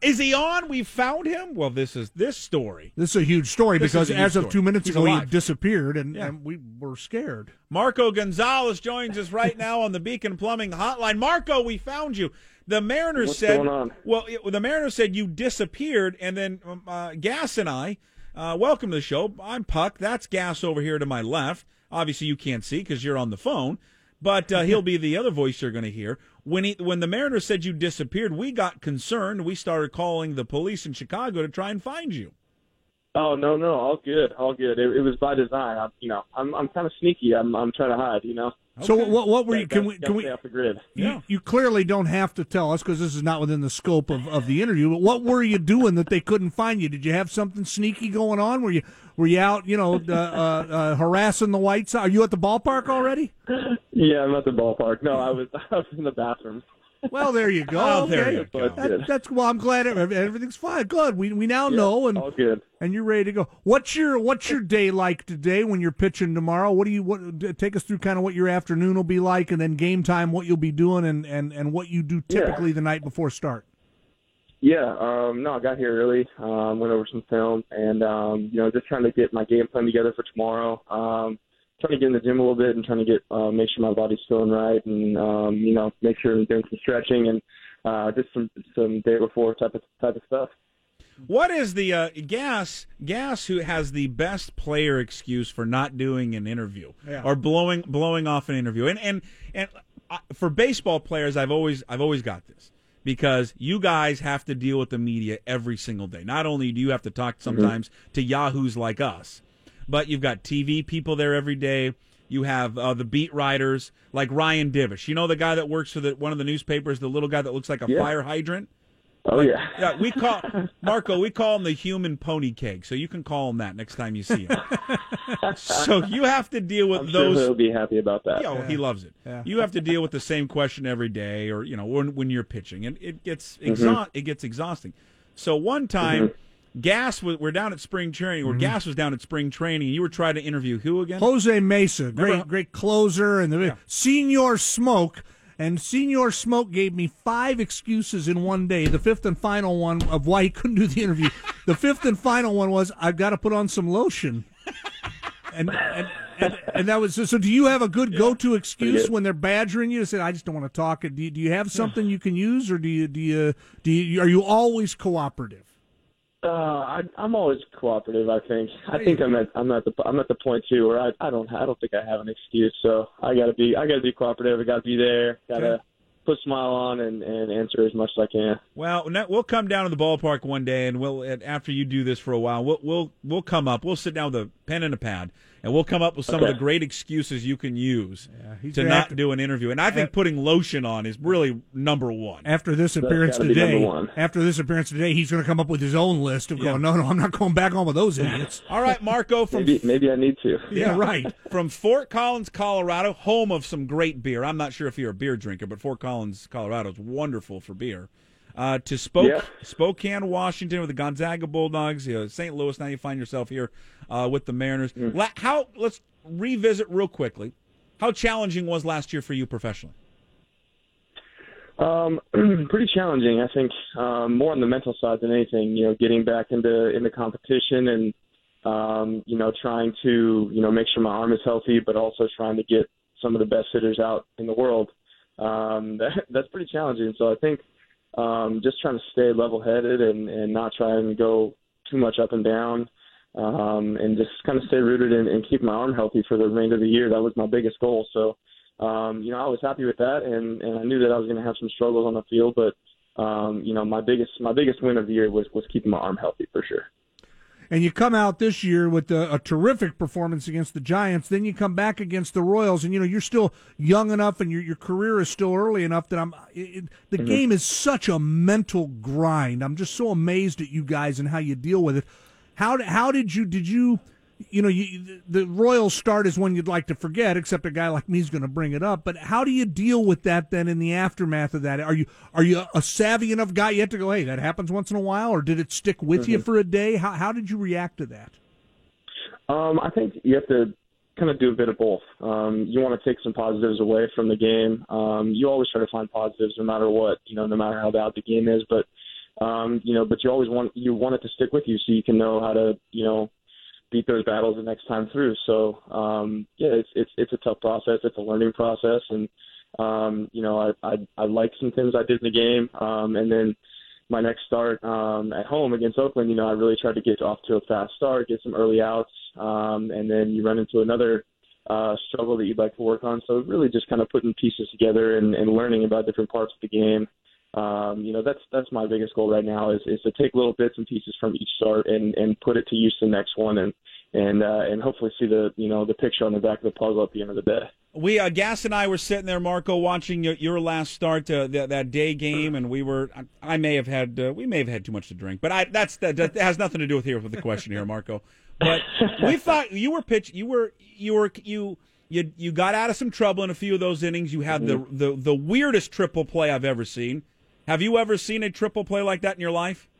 Is he on? We found him. Well, this is this story. This is a huge story This because huge as of two minutes He's ago, he disappeared, and, Yeah. and we were scared. Marco Gonzales joins us right now on the Beacon Plumbing Hotline. Marco, we found you. The Mariners What's said, going on? "Well, it- the Mariners said you disappeared," and then um, uh, Gas and I, uh, welcome to the show. I'm Puck. That's Gas over here to my left. Obviously, you can't see because you're on the phone, but uh, he'll be the other voice you're going to hear. When he, when the Mariners said you disappeared, we got concerned. We started calling the police in Chicago to try and find you. Oh no, no, all good, all good. It, it was by design. I, you know, I'm I'm kind of sneaky. I'm I'm trying to hide. You know. So what what were you? Can we can we? off the grid? You, you clearly don't have to tell us because this is not within the scope of, of the interview. But what were you doing that they couldn't find you? Did you have something sneaky going on? Were you were you out, you know, uh, uh, uh, harassing the White Sox? Are you at the ballpark already? Yeah, I'm at the ballpark. No, I was I was in the bathroom. Well, there you go. Oh, okay. there you go. That- that's well. I'm glad everything's fine. Good. We we now know, and all good. and you're ready to go. What's your what's your day like today when you're pitching tomorrow? What do you what take us through kind of what your afternoon will be like, and then game time, what you'll be doing, and and and what you do Yeah. typically the night before start. Yeah, um, no, I got here early, um, went over some film, and um, you know, just trying to get my game plan together for tomorrow. Um, trying to get in the gym a little bit and trying to get uh, make sure my body's feeling right, and um, you know, make sure I'm doing some stretching and uh, just some some day before type of type of stuff. What is the uh, gas gas who has the best player excuse for not doing an interview Yeah. or blowing blowing off an interview? And and and uh, for baseball players, I've always I've always got this because you guys have to deal with the media every single day. Not only do you have to talk sometimes to yahoos like us, but you've got TV people there every day. You have uh, the beat writers like Ryan Divish. You know the guy that works for the, one of the newspapers, the little guy that looks like a Yeah. fire hydrant. Oh yeah. Yeah, we call Marco. We call him the human pony cake. So you can call him that next time you see him. so you have to deal with I'm sure those. he'll be happy about that. Yeah, he loves it. Yeah. You have to deal with the same question every day, or you know, when when you're pitching, and it gets Mm-hmm. exa- it gets exhausting. So one time, Gas was we're down at spring training, Mm-hmm. or Gas was down at spring training. and You were trying to interview who again? Jose Mesa, great Remember- great closer, and the Señor Smoke. And Señor Smoke gave me five excuses in one day. The fifth and final one of why he couldn't do the interview. the fifth and final one was I've got to put on some lotion. And and, and, and that was so. Do you have a good go-to excuse when they're badgering you to say I just don't want to talk? Do you, do you have something you can use, or do you do you do you, are you always cooperative? Uh, I, I'm always cooperative. I think. I think I'm at I'm at the I'm at the point too where I I don't I don't think I have an excuse. So I gotta be I gotta be cooperative. I gotta be there. Gotta Okay. put a smile on and and answer as much as I can. Well, we'll come down to the ballpark one day, and we'll after you do this for a while, we'll we'll we'll come up. We'll sit down with a pen and a pad, and we'll come up with some of the great excuses you can use he's to not to- do an interview. And I think putting lotion on is really number one. After this appearance today, one. after this appearance today, he's going to come up with his own list of going. No, no, I'm not going back on with those idiots. All right, Marco from Maybe maybe I need to. yeah, right. from Fort Collins, Colorado, home of some great beer. I'm not sure if you're a beer drinker, but Fort Collins, Colorado is wonderful for beer. Uh, to Spoke, Yeah. Spokane, Washington, with the Gonzaga Bulldogs. You know, St. Louis. Now you find yourself here uh, with the Mariners. La- how? Let's revisit real quickly. How challenging was last year for you professionally? Um, pretty challenging. I think um, more on the mental side than anything. You know, getting back into into competition and um, you know trying to you know make sure my arm is healthy, but also trying to get some of the best hitters out in the world. Um, that, that's pretty challenging. So I think um, just trying to stay level headed and and not try and go too much up and down. Um, and just kind of stay rooted and, and keep my arm healthy for the remainder of the year. That was my biggest goal. So, um, you know, I was happy with that, and, and I knew that I was going to have some struggles on the field, but um, you know, my biggest my biggest win of the year was was keeping my arm healthy for sure. And you come out this year with a, a terrific performance against the Giants. Then you come back against the Royals, and you know you're still young enough, and your your career is still early enough that I'm. It, the mm-hmm. game is such a mental grind. I'm just so amazed at you guys and how you deal with it. How how did you did you you know you, the royal start is one you'd like to forget, except a guy like me is going to bring it up. But how do you deal with that then in the aftermath of that? Are you are you a savvy enough guy yet to go, hey, that happens once in a while, or did it stick with you for a day? How how did you react to that? Um, I think you have to kind of do a bit of both. Um, you want to take some positives away from the game. Um, you always try to find positives no matter what, you know, no matter how bad the game is. But Um, you know, but you always want you want it to stick with you so you can know how to you know beat those battles the next time through. So um, yeah, it's it's it's a tough process. It's a learning process, and um, you know, I, I I like some things I did in the game, um, and then my next start um, at home against Oakland, you know, I really tried to get off to a fast start, get some early outs, um, and then you run into another uh, struggle that you'd like to work on. So really, just kind of putting pieces together and, and learning about different parts of the game. Um, you know, that's that's my biggest goal right now is is to take little bits and pieces from each start and and put it to use the next one and and uh, and hopefully see the you know the picture on the back of the puzzle at the end of the day. We uh, Gas and I were sitting there, Marco, watching your, your last start uh, that, that day game, and we were. I, I may have had uh, we may have had too much to drink, but I that's that, that has nothing to do with here with the question here, Marco. But we thought you were pitch you were you were you you you got out of some trouble in a few of those innings. You had the the the weirdest triple play I've ever seen. Have you ever seen a triple play like that in your life?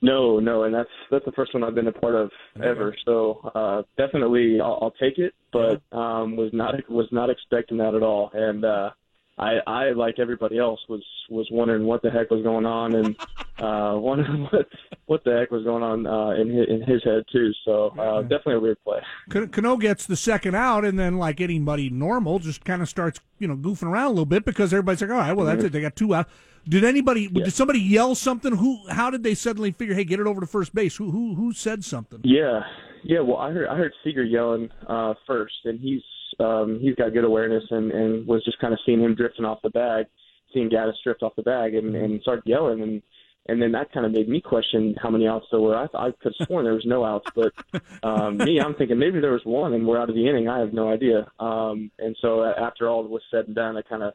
No, no, and that's that's the first one I've been a part of ever. So uh, definitely, I'll, I'll take it, but um, was not was not expecting that at all. And uh, I, I like everybody else was was wondering what the heck was going on, and uh, wondering what what the heck was going on uh, in his, in his head too. So uh, definitely a weird play. Cano gets the second out, and then like anybody normal, just kind of starts you know goofing around a little bit because everybody's like, all right, well that's it, they got two out. Did anybody? Yeah. Did somebody yell something? Who? How did they suddenly figure? Hey, get it over to first base. Who? Who? Who said something? Yeah, yeah. Well, I heard I heard Seager yelling uh, first, and he's um, he's got good awareness, and and was just kind of seeing him drifting off the bag, seeing Gattis drift off the bag, and and started yelling, and and then that kind of made me question how many outs there were. I, I could have sworn there was no outs, but um, me, I'm thinking maybe there was one, and we're out of the inning. I have no idea. Um, and so after all was said and done, I kind of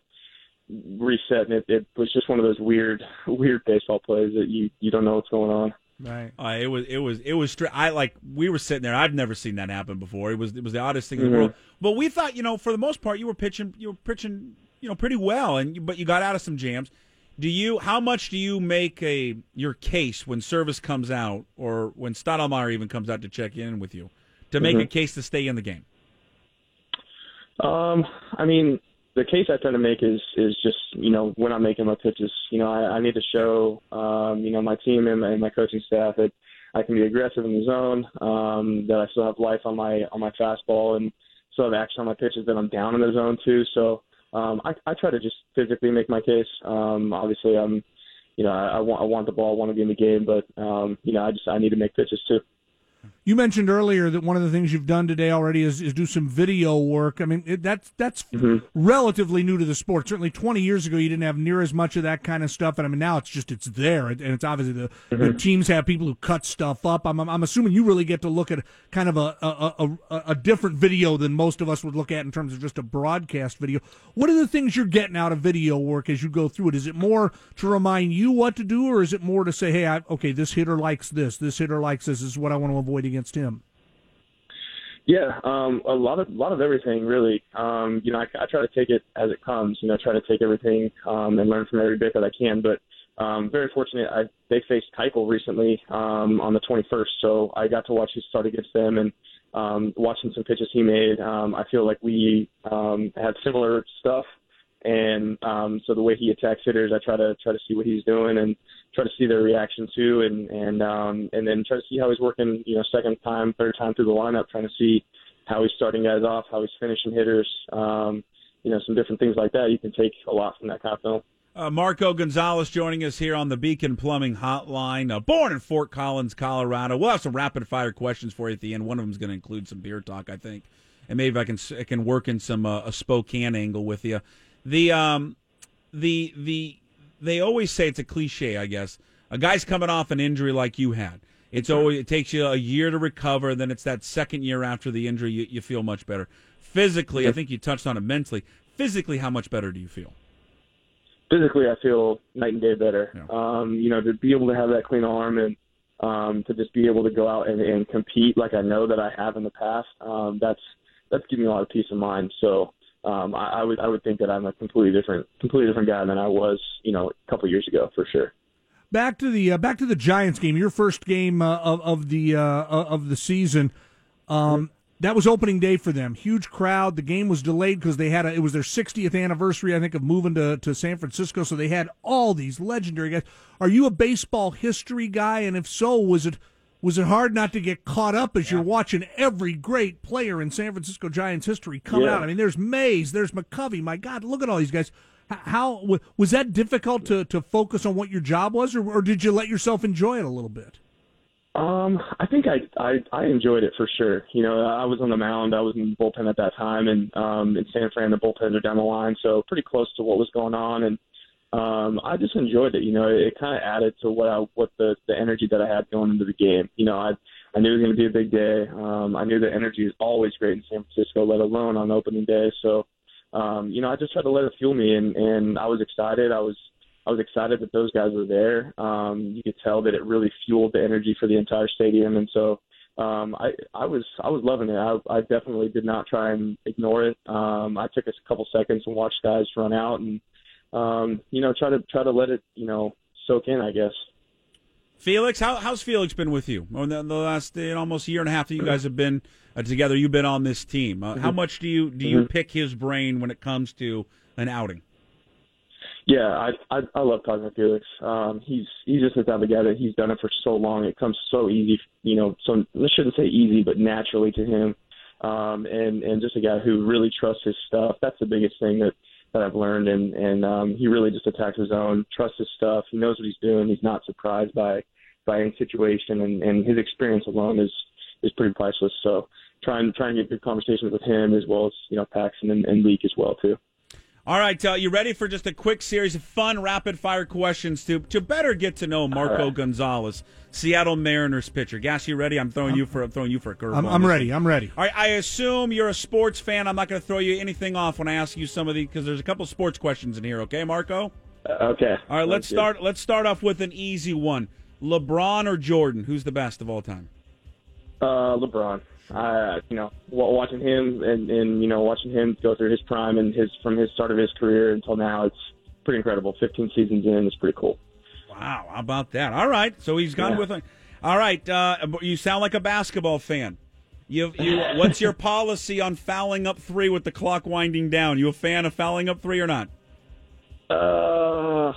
reset, and it, it was just one of those weird, weird baseball plays that you you don't know what's going on. Right. Uh, it was it was it was stri- I like we were sitting there. I've never seen that happen before. It was it was the oddest thing mm-hmm. in the mm-hmm. world. But we thought, you know, for the most part, you were pitching you were pitching, you know, pretty well, and but you got out of some jams. Do you? How much do you make a your case when Servais comes out, or when Stottlemyre even comes out to check in with you, to make mm-hmm. a case to stay in the game? Um, I mean, the case I try to make is is just you know when I'm making my pitches, you know I, I need to show um, you know my team and my, and my coaching staff that I can be aggressive in the zone, um, that I still have life on my on my fastball and still have action on my pitches that I'm down in the zone too. So um, I, I try to just physically make my case. Um, obviously, I'm you know I, I want I want the ball, I want to be in the game, but um, you know I just I need to make pitches too. You mentioned earlier that one of the things you've done today already is, is do some video work. I mean, it, that's that's mm-hmm. relatively new to the sport. Certainly, 20 years ago, you didn't have near as much of that kind of stuff, and I mean now it's just it's there, and it's obviously the, mm-hmm. the teams have people who cut stuff up. I'm, I'm assuming you really get to look at kind of a, a a, a different video than most of us would look at in terms of just a broadcast video. What are the things you're getting out of video work as you go through it? Is it more to remind you what to do, or is it more to say, hey, I, okay, this hitter likes this, this hitter likes this, this is what I want to avoid against him? Yeah, um, a lot of a lot of everything really. Um, you know, I, I try to take it as it comes. You know, try to take everything um, and learn from every bit that I can. But um, very fortunate, I, they faced Keuchel recently um, on the 21st, so I got to watch his start against them and um, watching some pitches he made. Um, I feel like we um, had similar stuff and um, so the way he attacks hitters, I try to try to see what he's doing and try to see their reaction too, and and um, and then try to see how he's working. You know, second time, third time through the lineup, trying to see how he's starting guys off, how he's finishing hitters. Um, you know, some different things like that. You can take a lot from that of film. Uh, Marco Gonzales joining us here on the Beacon Plumbing Hotline. Uh, born in Fort Collins, Colorado. We'll have some rapid fire questions for you at the end. One of them is going to include some beer talk, I think, and maybe I can I can work in some uh, a Spokane angle with you. The um, the the they always say it's a cliche, I guess. A guy's coming off an injury like you had. It's always it takes you a year to recover. Then it's that second year after the injury you, you feel much better. Physically, I think you touched on it mentally. Physically, how much better do you feel? Physically, I feel night and day better. Yeah. Um, you know, to be able to have that clean arm and um, to just be able to go out and, and compete like I know that I have in the past, um, that's that's giving me a lot of peace of mind. So um, I, I would I would think that I'm a completely different completely different guy than I was you know a couple years ago for sure. Back to the uh, back to the Giants game, your first game uh, of of the uh, of the season. Um, that was opening day for them. Huge crowd. The game was delayed because they had a, it was their 60th anniversary, I think, of moving to, to San Francisco. So they had all these legendary guys. Are you a baseball history guy? And if so, was it was it hard not to get caught up as you're watching every great player in San Francisco Giants history come Yeah. out? I mean, there's Mays, there's McCovey. My God, look at all these guys. How was that difficult to, to focus on what your job was, or, or did you let yourself enjoy it a little bit? Um, I think I, I I enjoyed it for sure. You know, I was on the mound, I was in the bullpen at that time, and um, in San Fran, the bullpens are down the line, so pretty close to what was going on, and um, I just enjoyed it. You know, it, kind of added to what I what the the energy that I had going into the game. You know, I I knew it was going to be a big day. Um, I knew the energy is always great in San Francisco, let alone on opening day. So, um, you know, I just tried to let it fuel me, and and I was excited. I was I was excited that those guys were there. Um, you could tell that it really fueled the energy for the entire stadium, and so um, I I was I was loving it. I, I definitely did not try and ignore it. Um, I took a couple seconds and watched guys run out, and um, you know try to try to let it you know soak in. I guess. Felix, how, how's Felix been with you? Over the, the last uh, almost year and a half that you guys have been uh, together, you've been on this team. Uh, how much do you do you pick his brain when it comes to an outing? Yeah, I I, I love talking to Felix. Um, he's he's just the type of guy that he's done it for so long. It comes so easy, you know. So I shouldn't say easy, but naturally to him. Um, and and just a guy who really trusts his stuff. That's the biggest thing that that I've learned. And and um, he really just attacks his own, trusts his stuff. He knows what he's doing. He's not surprised by by any situation, and and his experience alone is is pretty priceless. So trying and try and get good conversations with him as well as you know Paxton and, and Leake as well too. All right, uh, you ready for just a quick series of fun, rapid fire questions to to better get to know Marco right. Gonzales, Seattle Mariners pitcher. Gas, you ready? I'm throwing you for I'm throwing you for a curveball. I'm, I'm ready. I'm ready. All right, I assume you're a sports fan. I'm not going to throw you anything off when I ask you some of the because there's a couple sports questions in here. Okay, Marco. Uh, okay. All right, let's Sounds good. start. Let's start off with an easy one. LeBron or Jordan? Who's the best of all time? Uh, LeBron. Uh, you know, watching him and, and you know watching him go through his prime and his from his start of his career until now, it's pretty incredible. 15 seasons in, it's pretty cool. Wow, how about that? All right, so he's gone Yeah. with a. All right, uh, you sound like a basketball fan. You, you, what's your policy on fouling up three with the clock winding down? You a fan of fouling up three or not? Uh,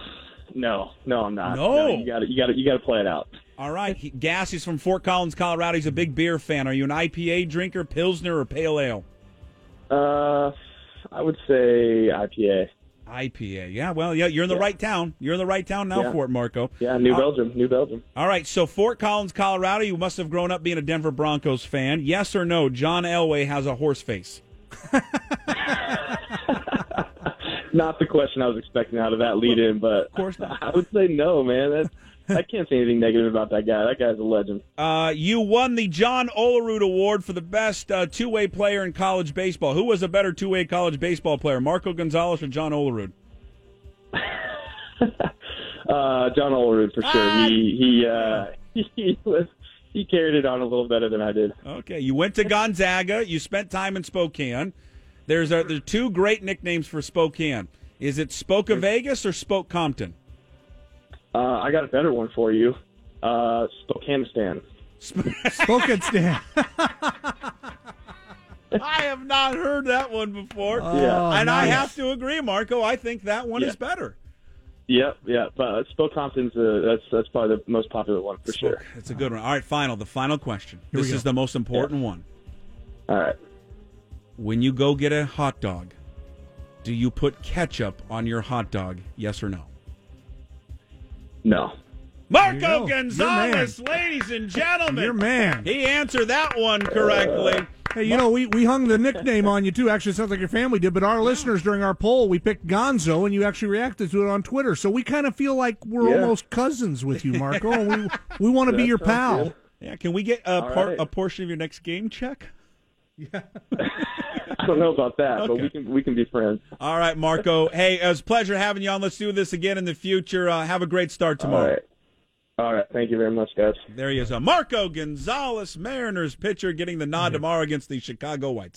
no, no, I'm not. No. you got to you got to you got to play it out. All right, he, Gas. He's from Fort Collins, Colorado. He's a big beer fan. Are you an IPA drinker, Pilsner, or Pale Ale? Uh, I would say IPA. IPA. Yeah, well, yeah, you're in the Yeah. right town. You're in the right town now Yeah. for it, Marco. Yeah, New Uh, Belgium, New Belgium. All right, so Fort Collins, Colorado. You must have grown up being a Denver Broncos fan. Yes or no? John Elway has a horse face. Not the question I was expecting out of that lead in, but of course not. I would say no, man. That, I can't say anything negative about that guy. That guy's a legend. Uh, you won the John Olerud Award for the best uh, two-way player in college baseball. Who was a better two-way college baseball player, Marco Gonzales or John Olerud? Uh, John Olerud for sure. Ah! He he uh, he was he carried it on a little better than I did. Okay, you went to Gonzaga. You spent time in Spokane. There's a, there's two great nicknames for Spokane. Is it Spoke Vegas or Spoke Compton? Uh, I got a better one for you. Uh, Spokanistan. Spoken Stan. I have not heard that one before. Yeah. and I have to agree, Marco. I think that one Yeah. is better. Yep, yeah. But Spoke Compton's uh, that's that's probably the most popular one for sure. It's a good one. All right, final. The final question. Here this is the most important one. All right. When you go get a hot dog, do you put ketchup on your hot dog? Yes or no? No. Marco go. Gonzales, ladies and gentlemen. Your man. He answered that one correctly. Hey, you know, we, we hung the nickname on you too. Actually, it sounds like your family did, but our listeners during our poll, we picked Gonzo, and you actually reacted to it on Twitter. So we kind of feel like we're Yeah. almost cousins with you, Marco. and we we want to be your pal. good. Yeah, can we get a, All part, right. a portion of your next game check? I don't know about that, but we can we can be friends. All right, Marco. hey, it was a pleasure having you on. Let's do this again in the future. Uh, have a great start tomorrow. right. All right. Thank you very much, guys. There he is. Uh, Marco Gonzales, Mariners pitcher, getting the nod tomorrow against the Chicago White.